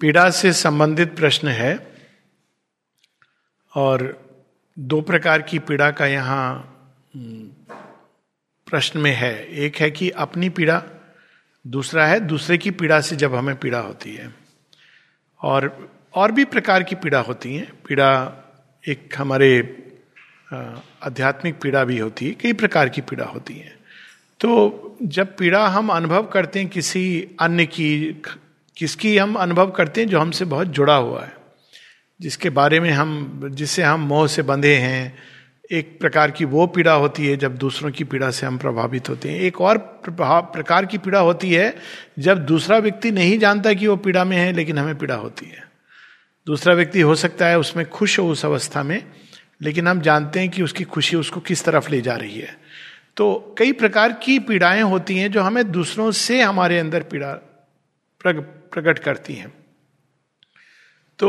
पीड़ा से संबंधित प्रश्न है और दो प्रकार की पीड़ा का यहाँ हम्म, प्रश्न में है। एक है कि अपनी पीड़ा दूसरा है दूसरे की पीड़ा से जब हमें पीड़ा होती है। और और भी प्रकार की पीड़ा होती है। पीड़ा एक हमारे आध्यात्मिक पीड़ा भी होती है कई प्रकार की पीड़ा होती है। तो जब पीड़ा हम अनुभव करते हैं किसी अन्य की किसकी हम अनुभव करते हैं जो हमसे बहुत जुड़ा हुआ है, जिसके बारे में हम, जिससे हम मोह से बंधे हैं। एक प्रकार की वो पीड़ा होती है जब दूसरों की पीड़ा से हम प्रभावित होते हैं। एक और प्रकार की पीड़ा होती है जब दूसरा व्यक्ति नहीं जानता कि वो पीड़ा में है, लेकिन हमें पीड़ा होती है। दूसरा व्यक्ति हो सकता है उसमें खुश हो उस अवस्था में, लेकिन हम जानते हैं कि उसकी खुशी उसको किस तरफ़ ले जा रही है। तो कई प्रकार की पीड़ाएँ होती हैं जो हमें दूसरों से हमारे अंदर पीड़ा प्रकट करती हैं। तो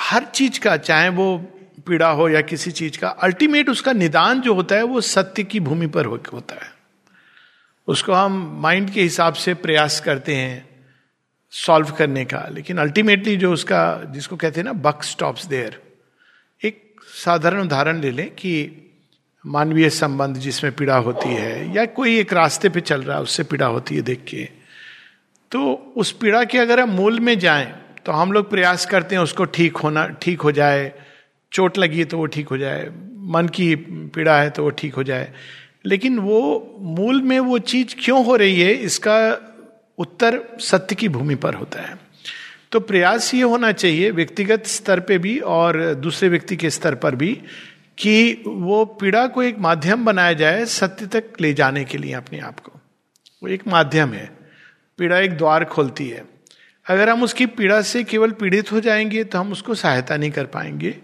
हर चीज़ का, चाहे वो पीड़ा हो या किसी चीज़ का अल्टीमेट उसका निदान जो होता है वो सत्य की भूमि पर होता है। उसको हम माइंड के हिसाब से प्रयास करते हैं सॉल्व करने का। लेकिन अल्टीमेटली जो उसका, जिसको कहते हैं ना बक स्टॉप्स देयर एक साधारण उदाहरण ले लें कि मानवीय संबंध जिसमें पीड़ा होती है, या कोई एक रास्ते पे चल रहा है, उससे पीड़ा होती है देख के। तो उस पीड़ा के अगर हम मूल में जाएँ तो हम लोग प्रयास करते हैं उसको ठीक होना, ठीक हो जाए। चोट लगी तो वो ठीक हो जाए। मन की पीड़ा है तो वो ठीक हो जाए। लेकिन वो मूल में वो चीज़ क्यों हो रही है, इसका उत्तर सत्य की भूमि पर होता है। तो प्रयास ये होना चाहिए व्यक्तिगत स्तर पे भी और दूसरे व्यक्ति के स्तर पर भी कि वो पीड़ा को एक माध्यम बनाया जाए सत्य तक ले जाने के लिए अपने आप को। वो एक माध्यम है। पीड़ा एक द्वार खोलती है। अगर हम उसकी पीड़ा से केवल पीड़ित हो जाएँगे तो हम उसको सहायता नहीं कर पाएँगे।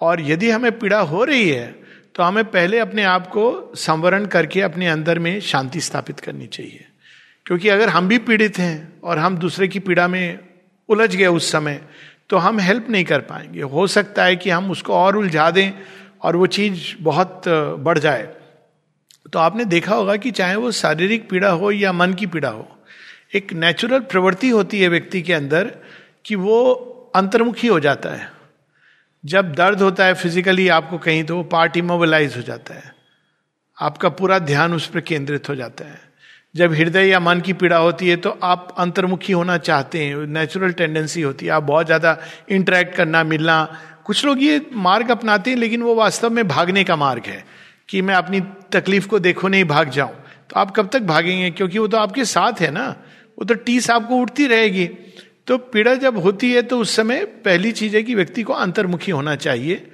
और यदि हमें पीड़ा हो रही है तो हमें पहले अपने आप को संवरण करके अपने अंदर में शांति स्थापित करनी चाहिए। क्योंकि अगर हम भी पीड़ित हैं और हम दूसरे की पीड़ा में उलझ गए उस समय तो हम हेल्प नहीं कर पाएँगे। हो सकता है कि हम उसको और उलझा दें और वो चीज़ बहुत बढ़ जाए। तो आपने देखा होगा कि चाहे वो शारीरिक पीड़ा हो या मन की पीड़ा हो एक नेचुरल प्रवृत्ति होती है व्यक्ति के अंदर कि वो अंतर्मुखी हो जाता है। जब दर्द होता है फिजिकली आपको कहीं तो वो पार्ट इमोबलाइज हो जाता है। आपका पूरा ध्यान उस पर केंद्रित हो जाता है। जब हृदय या मन की पीड़ा होती है तो आप अंतर्मुखी होना चाहते हैं नेचुरल टेंडेंसी होती है। आप बहुत ज़्यादा इंटरेक्ट करना, मिलना, कुछ लोग ये मार्ग अपनाते हैं, लेकिन वो वास्तव में भागने का मार्ग है कि मैं अपनी तकलीफ़ को देखो, नहीं भाग जाऊँ। तो आप कब तक भागेंगे? क्योंकि वो तो आपके साथ है ना। वो तो टीस आपको उठती रहेगी। तो पीड़ा जब होती है तो उस समय पहली चीज़ है कि व्यक्ति को अंतर्मुखी होना चाहिए।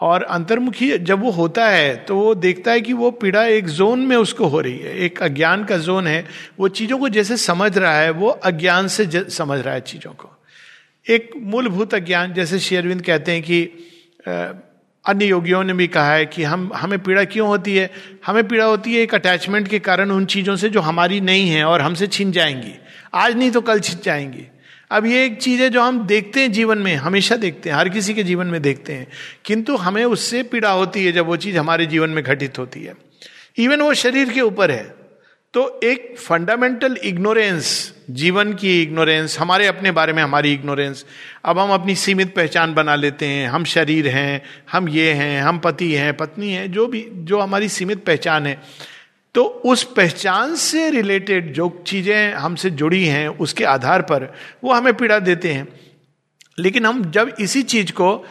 और अंतर्मुखी जब वो होता है तो वो देखता है कि वो पीड़ा एक जोन में उसको हो रही है। एक अज्ञान का जोन है। वो चीज़ों को जैसे समझ रहा है, वो अज्ञान से समझ रहा है चीज़ों को। एक मूलभूत अज्ञान, जैसे शेरविंद कहते हैं कि अन्य योगियों ने भी कहा है कि हम, हमें पीड़ा क्यों होती है? हमें पीड़ा होती है एक अटैचमेंट के कारण उन चीज़ों से जो हमारी नहीं है और हमसे छिन जाएँगी। आज नहीं तो कल छिन जाएँगी। अब ये एक चीज़ है जो हम देखते हैं जीवन में, हमेशा देखते हैं, हर किसी के जीवन में देखते हैं। किंतु हमें उससे पीड़ा होती है जब वो चीज़ हमारे जीवन में घटित होती है। इवन वो शरीर के ऊपर है। तो एक फंडामेंटल इग्नोरेंस जीवन की इग्नोरेंस हमारे अपने बारे में हमारी इग्नोरेंस अब हम अपनी सीमित पहचान बना लेते हैं। हम शरीर हैं, हम ये हैं, हम पति हैं, पत्नी हैं, जो भी, जो हमारी सीमित पहचान है। तो उस पहचान से रिलेटेड जो चीज़ें हमसे जुड़ी हैं, उसके आधार पर वो हमें पीड़ा देते हैं। लेकिन हम जब इसी चीज़ को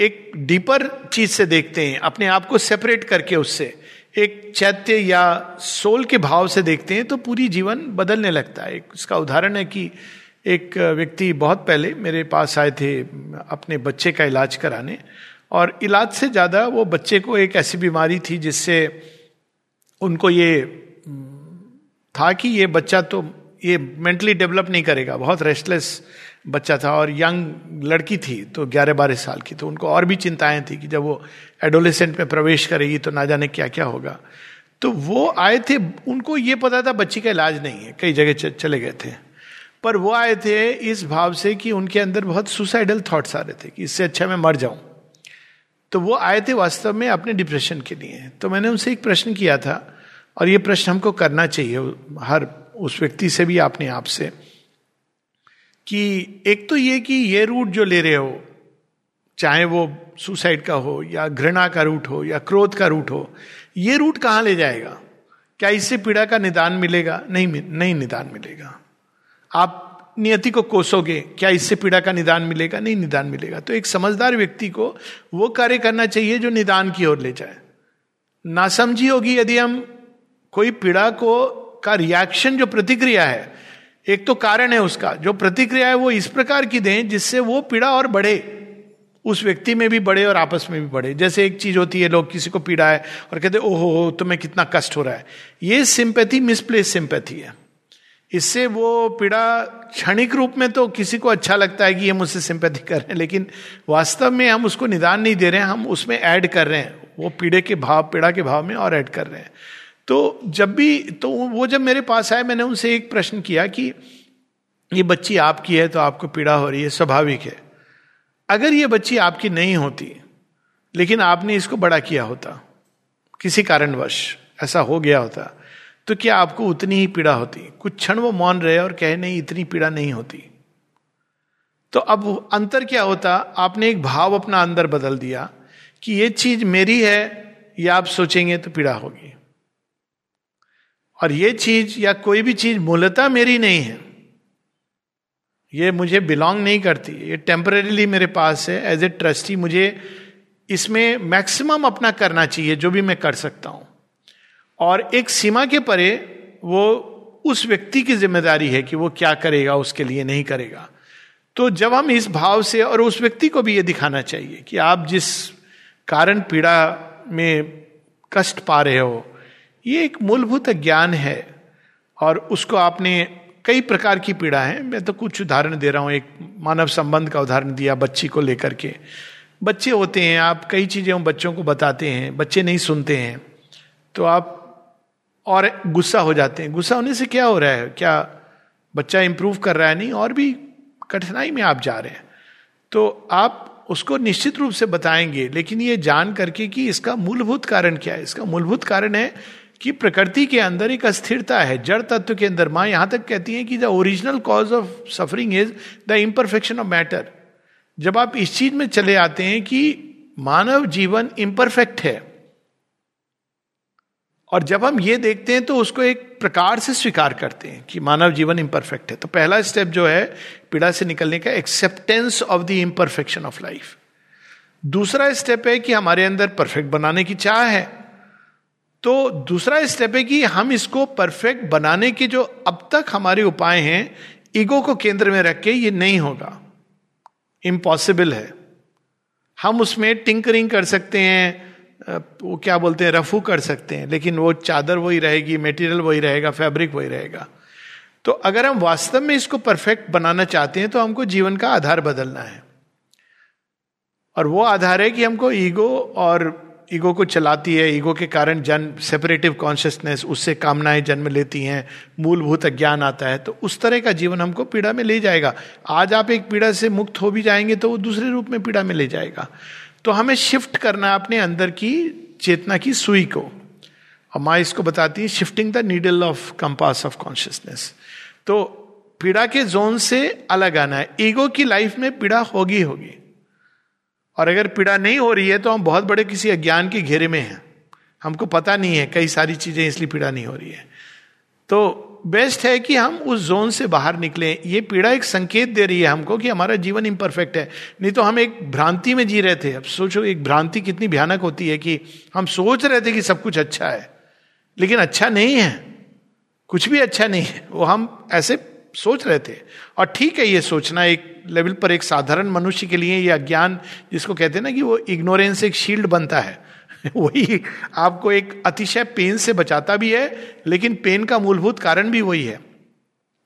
एक डीपर चीज़ से देखते हैं, अपने आप को सेपरेट करके उससे, एक चैत्य या सोल के भाव से देखते हैं तो पूरी जीवन बदलने लगता है। इसका उदाहरण है कि एक व्यक्ति बहुत पहले मेरे पास आए थे अपने बच्चे का इलाज कराने, और इलाज से ज़्यादा वो बच्चे को एक ऐसी बीमारी थी जिससे उनको ये, था कि ये बच्चा तो ये मेंटली डेवलप नहीं करेगा, बहुत रेस्टलेस बच्चा था और यंग लड़की थी तो ग्यारह बारह साल की तो उनको और भी चिंताएँ थी कि जब वो एडोलेसेंट में प्रवेश करेगी तो ना जाने क्या क्या होगा। तो वो आए थे, उनको ये पता था बच्ची का इलाज नहीं है, कई जगह चले गए थे। पर वो आए थे इस भाव से कि उनके अंदर बहुत सुसाइडल थॉट्स आ रहे थे कि इससे अच्छा मैं मर जाऊँ। तो वो आए थे वास्तव में अपने डिप्रेशन के लिए। तो मैंने उनसे एक प्रश्न किया था और ये प्रश्न हमको करना चाहिए हर उस व्यक्ति से भी, अपने आप से, कि एक तो ये कि ये रूट जो ले रहे हो, चाहे वो सुसाइड का हो, या घृणा का रूट हो, या क्रोध का रूट हो, ये रूट कहाँ ले जाएगा? क्या इससे पीड़ा का निदान मिलेगा? नहीं नहीं निदान मिलेगा। आप नियति को कोसोगे, क्या इससे पीड़ा का निदान मिलेगा? नहीं निदान मिलेगा। तो एक समझदार व्यक्ति को वो कार्य करना चाहिए जो निदान की ओर ले जाए। नासमझी होगी यदि हम कोई पीड़ा को, का रिएक्शन जो प्रतिक्रिया है, एक तो कारण है उसका, जो प्रतिक्रिया है वो इस प्रकार की दें जिससे वो पीड़ा और बढ़े। उस व्यक्ति में भी बढ़े और आपस में भी बढ़े। जैसे एक चीज़ होती है, लोग किसी को पीड़ा है और कहते ओहो हो, तुम्हें कितना कष्ट हो रहा है। ये सिंपैथी मिसप्लेस सिंपैथी है। इससे वो पीड़ा क्षणिक रूप में तो किसी को अच्छा लगता है कि ये मुझसे सिंपैथी कर रहे हैं, लेकिन वास्तव में हम उसको निदान नहीं दे रहे हैं, हम उसमें ऐड कर रहे हैं। वो पीड़े के भाव, पीड़ा के भाव में और ऐड कर रहे हैं। तो जब भी तो वो जब मेरे पास आए, मैंने उनसे एक प्रश्न किया कि ये बच्ची आपकी है तो आपको पीड़ा हो रही है, स्वाभाविक है। अगर ये बच्ची आपकी नहीं होती, लेकिन आपने इसको बड़ा किया होता, किसी कारणवश ऐसा हो गया होता तो क्या आपको उतनी ही पीड़ा होती? कुछ क्षण वो मौन रहे और कहे, नहीं, इतनी पीड़ा नहीं होती। तो अब अंतर क्या होता? आपने एक भाव अपना अंदर बदल दिया कि ये चीज़ मेरी है, या आप सोचेंगे तो पीड़ा होगी। और ये चीज़ या कोई भी चीज़ मूलतः मेरी नहीं है। ये मुझे बिलोंग नहीं करती। ये टेम्परेली मेरे पास है। एज ए ट्रस्टी मुझे इसमें मैक्सिमम अपना करना चाहिए, जो भी मैं कर सकता हूँ। और एक सीमा के परे वो उस व्यक्ति की ज़िम्मेदारी है कि वो क्या करेगा, उसके लिए नहीं करेगा। तो जब हम इस भाव से और उस व्यक्ति को भी ये दिखाना चाहिए कि आप जिस कारण पीड़ा में कष्ट पा रहे हो ये एक मूलभूत ज्ञान है और उसको आपने कई प्रकार की पीड़ा है। मैं तो कुछ उदाहरण दे रहा हूँ। एक मानव संबंध का उदाहरण दिया बच्ची को लेकर के। बच्चे होते हैं, आप कई चीज़ें बच्चों को बताते हैं, बच्चे नहीं सुनते हैं तो आप और गुस्सा हो जाते हैं। गुस्सा होने से क्या हो रहा है? क्या बच्चा इम्प्रूव कर रहा है? नहीं, और भी कठिनाई में आप जा रहे हैं। तो आप उसको निश्चित रूप से बताएँगे, लेकिन ये जान करके कि इसका मूलभूत कारण क्या है? इसका मूलभूत कारण है कि प्रकृति के अंदर एक अस्थिरता है। जड़ तत्व के अंदर माँ यहाँ तक कहती है कि the original cause of suffering is the imperfection of matter जब आप इस चीज़ में चले आते हैं कि मानव जीवन इम्परफेक्ट है, और जब हम ये देखते हैं तो उसको एक प्रकार से स्वीकार करते हैं कि मानव जीवन इम्परफेक्ट है। तो पहला स्टेप जो है, पीड़ा से निकलने का acceptance of the imperfection of life दूसरा स्टेप है कि हमारे अंदर परफेक्ट बनाने की चाह है। तो दूसरा स्टेप है कि हम इसको परफेक्ट बनाने के जो अब तक हमारे उपाय हैं ईगो को केंद्र में रख के ये नहीं होगा। इम्पॉसिबल है। हम उसमें टिंकरिंग कर सकते हैं वो क्या बोलते हैं, रफू कर सकते हैं, लेकिन वो चादर वही रहेगी मेटीरियल वही रहेगा फैब्रिक वही रहेगा। तो अगर हम वास्तव में इसको परफेक्ट बनाना चाहते हैं तो हमको जीवन का आधार बदलना है। और वो आधार है कि हमको ईगो और ईगो को चलाती है, ईगो के कारण जन्म सेपरेटिव कॉन्शियसनेस उससे कामनाएँ जन्म लेती हैं, मूलभूत ज्ञान आता है तो उस तरह का जीवन हमको पीड़ा में ले जाएगा। आज आप एक पीड़ा से मुक्त हो भी जाएँगे तो वो दूसरे रूप में पीड़ा में ले जाएगा। तो हमें शिफ्ट करना है अपने अंदर की चेतना की सुई को। और माँ इसको बताती है shifting the needle of compass of consciousness तो पीड़ा के जोन से अलग आना है। ईगो की लाइफ में पीड़ा होगी होगी। और अगर पीड़ा नहीं हो रही है तो हम बहुत बड़े किसी अज्ञान के घेरे में हैं। हमको पता नहीं है, कई सारी चीज़ें इसलिए पीड़ा नहीं हो रही है। तो बेस्ट है कि हम उस जोन से बाहर निकले। ये पीड़ा एक संकेत दे रही है हमको कि हमारा जीवन इम्परफेक्ट है। नहीं तो हम एक भ्रांति में जी रहे थे। अब सोचो, एक भ्रांति कितनी भयानक होती है कि हम सोच रहे थे कि सब कुछ अच्छा है, लेकिन अच्छा नहीं है। कुछ भी अच्छा नहीं है। वो हम ऐसे सोच रहे थे। और ठीक है ये सोचना एक लेवल पर एक साधारण मनुष्य के लिए यह अज्ञान जिसको कहते हैं ना कि वो इग्नोरेंस एक शील्ड बनता है। वही आपको एक अतिशय पेन से बचाता भी है, लेकिन पेन का मूलभूत कारण भी वही है,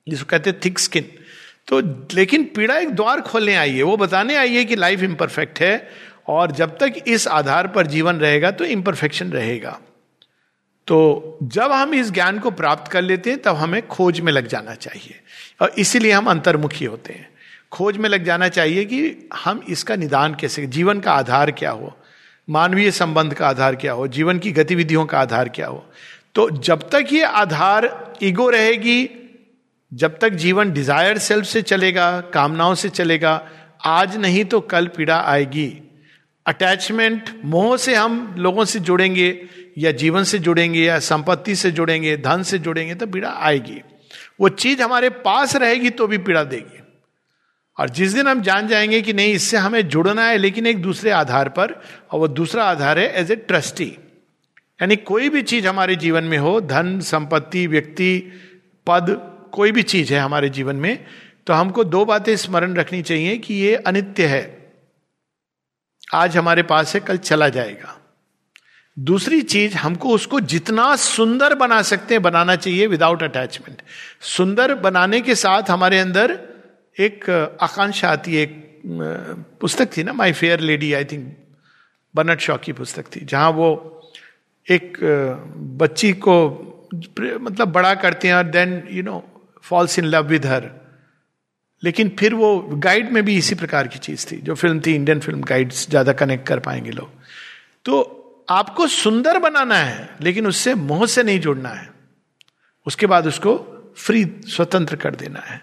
जिसको कहते हैं थिक स्किन तो लेकिन पीड़ा एक द्वार खोलने आई है, वो बताने आई है कि लाइफ इम्परफेक्ट है, और जब तक इस आधार पर जीवन रहेगा तो इम्परफेक्शन रहेगा। तो जब हम इस ज्ञान को प्राप्त कर लेते हैं, तब हमें खोज में लग जाना चाहिए। और इसीलिए हम अंतर्मुखी होते हैं। खोज में लग जाना चाहिए कि हम इसका निदान कैसे, जीवन का आधार क्या हो, मानवीय संबंध का आधार क्या हो, जीवन की गतिविधियों का आधार क्या हो। तो जब तक ये आधार ईगो रहेगी, जब तक जीवन डिज़ायर सेल्फ से चलेगा, कामनाओं से चलेगा, आज नहीं तो कल पीड़ा आएगी। अटैचमेंट, मोह से हम लोगों से जुड़ेंगे या जीवन से जुड़ेंगे या संपत्ति से जुड़ेंगे, धन से जुड़ेंगे तो पीड़ा आएगी। वो चीज़ हमारे पास रहेगी तो भी पीड़ा देगी। और जिस दिन हम जान जाएँगे कि नहीं, इससे हमें जुड़ना है, लेकिन एक दूसरे आधार पर, और वो दूसरा आधार है एज ए ट्रस्टी यानी कोई भी चीज़ हमारे जीवन में हो, धन, संपत्ति, व्यक्ति, पद, कोई भी चीज़ है हमारे जीवन में तो हमको दो बातें स्मरण रखनी चाहिए कि ये अनित्य है। आज हमारे पास है, कल चला जाएगा। दूसरी चीज़, हमको उसको जितना सुंदर बना सकते हैं, बनाना चाहिए विदाउट अटैचमेंट सुंदर बनाने के साथ हमारे अंदर एक आकांक्षा आती है, एक पुस्तक थी ना My Fair Lady I think Bernard Shaw की पुस्तक थी, जहाँ वो एक बच्ची को मतलब बड़ा करते हैं और then you know falls in love with her लेकिन फिर वो गाइड में भी इसी प्रकार की चीज़ थी, जो फ़िल्म थी इंडियन फ़िल्म गाइड्स ज़्यादा कनेक्ट कर पाएँगे लोग. तो आपको सुंदर बनाना है, लेकिन उससे मोह से नहीं जुड़ना है। उसके बाद उसको फ्री स्वतंत्र कर देना है।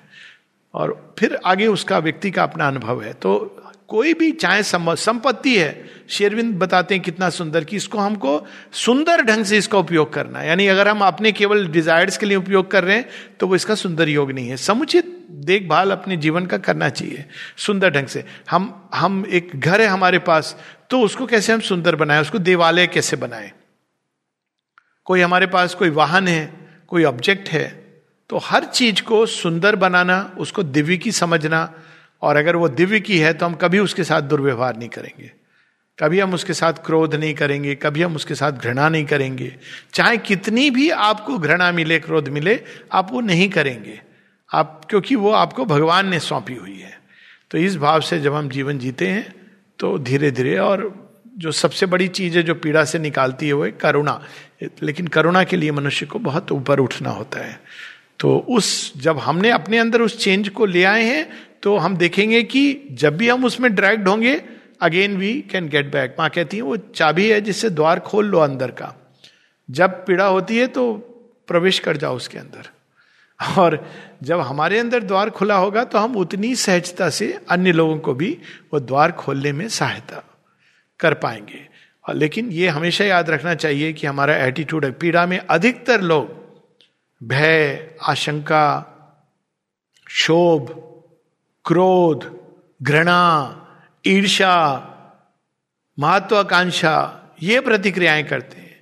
और फिर आगे उसका व्यक्ति का अपना अनुभव है। तो कोई भी चाहे संपत्ति है, शेरविंद बताते हैं कितना सुंदर कि इसको हमको सुंदर ढंग से इसका उपयोग करना है। यानी अगर हम अपने केवल डिजायर्स के लिए उपयोग कर रहे हैं तो वो इसका सुंदर योग नहीं है। समुचित देखभाल अपने जीवन का करना चाहिए, सुंदर ढंग से। हम हम एक घर है हमारे पास तो उसको कैसे हम सुंदर बनाए? उसको देवालय कैसे बनाए? कोई हमारे पास कोई वाहन है, कोई ऑब्जेक्ट है तो हर चीज़ को सुंदर बनाना, उसको दिव्य की समझना, और अगर वो दिव्य की है तो हम कभी उसके साथ दुर्व्यवहार नहीं करेंगे। कभी हम उसके साथ क्रोध नहीं करेंगे, कभी हम उसके साथ घृणा नहीं करेंगे। चाहे कितनी भी आपको घृणा मिले, क्रोध मिले, आप वो नहीं करेंगे। आप, क्योंकि वो आपको भगवान ने सौंपी हुई है। तो इस भाव से जब हम जीवन जीते हैं तो धीरे धीरे और जो सबसे बड़ी चीज़ है जो पीड़ा से निकालती है वो है करुणा। लेकिन करुणा के लिए मनुष्य को बहुत ऊपर उठना होता है। तो उस, जब हमने अपने अंदर उस चेंज को ले आए हैं तो हम देखेंगे कि जब भी हम उसमें डायरेक्ट होंगे again we can get back माँ कहती है, वो चाबी है जिससे द्वार खोल लो अंदर का। जब पीड़ा होती है तो प्रवेश कर जाओ उसके अंदर। और जब हमारे अंदर द्वार खुला होगा तो हम उतनी सहजता से अन्य लोगों को भी वो द्वार खोलने में सहायता कर पाएँगे। और लेकिन ये हमेशा याद रखना चाहिए कि हमारा एटीट्यूड है, पीड़ा में अधिकतर लोग भय, आशंका, शोभ, क्रोध, घृणा ईर्षा महत्वाकांक्षा, ये प्रतिक्रियाएँ करते हैं।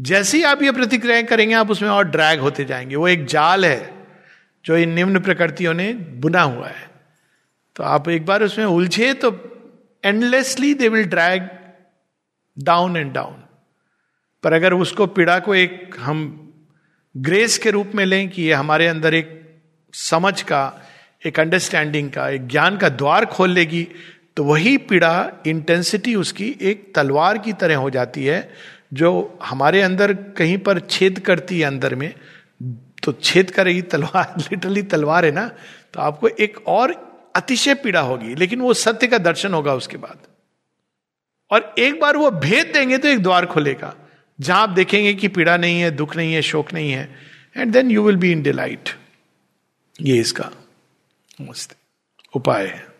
जैसे ही आप ये प्रतिक्रियाएँ करेंगे, आप उसमें और ड्रैग होते जाएँगे। वो एक जाल है। जो इन निम्न प्रकृतियों ने बुना हुआ है। तो आप एक बार उसमें उलझे तो endlessly they will drag down and down पर अगर उसको पीड़ा को एक हम ग्रेस के रूप में लें कि ये हमारे अंदर एक समझ का, एक अंडरस्टैंडिंग का, एक ज्ञान का द्वार खोल लेगी तो वही पीड़ा इंटेंसिटी उसकी एक तलवार की तरह हो जाती है, जो हमारे अंदर कहीं पर छेद करती है अंदर में तो छेद करेगी, तलवार लिटरली तलवार है ना तो आपको एक और अतिशय पीड़ा होगी, लेकिन वो सत्य का दर्शन होगा उसके बाद। और एक बार वो भेद देंगे तो एक द्वार खुलेगा, जहाँ आप देखेंगे कि पीड़ा नहीं है, दुख नहीं है, शोक नहीं है and then you will be in delight ये इसका उपाय है।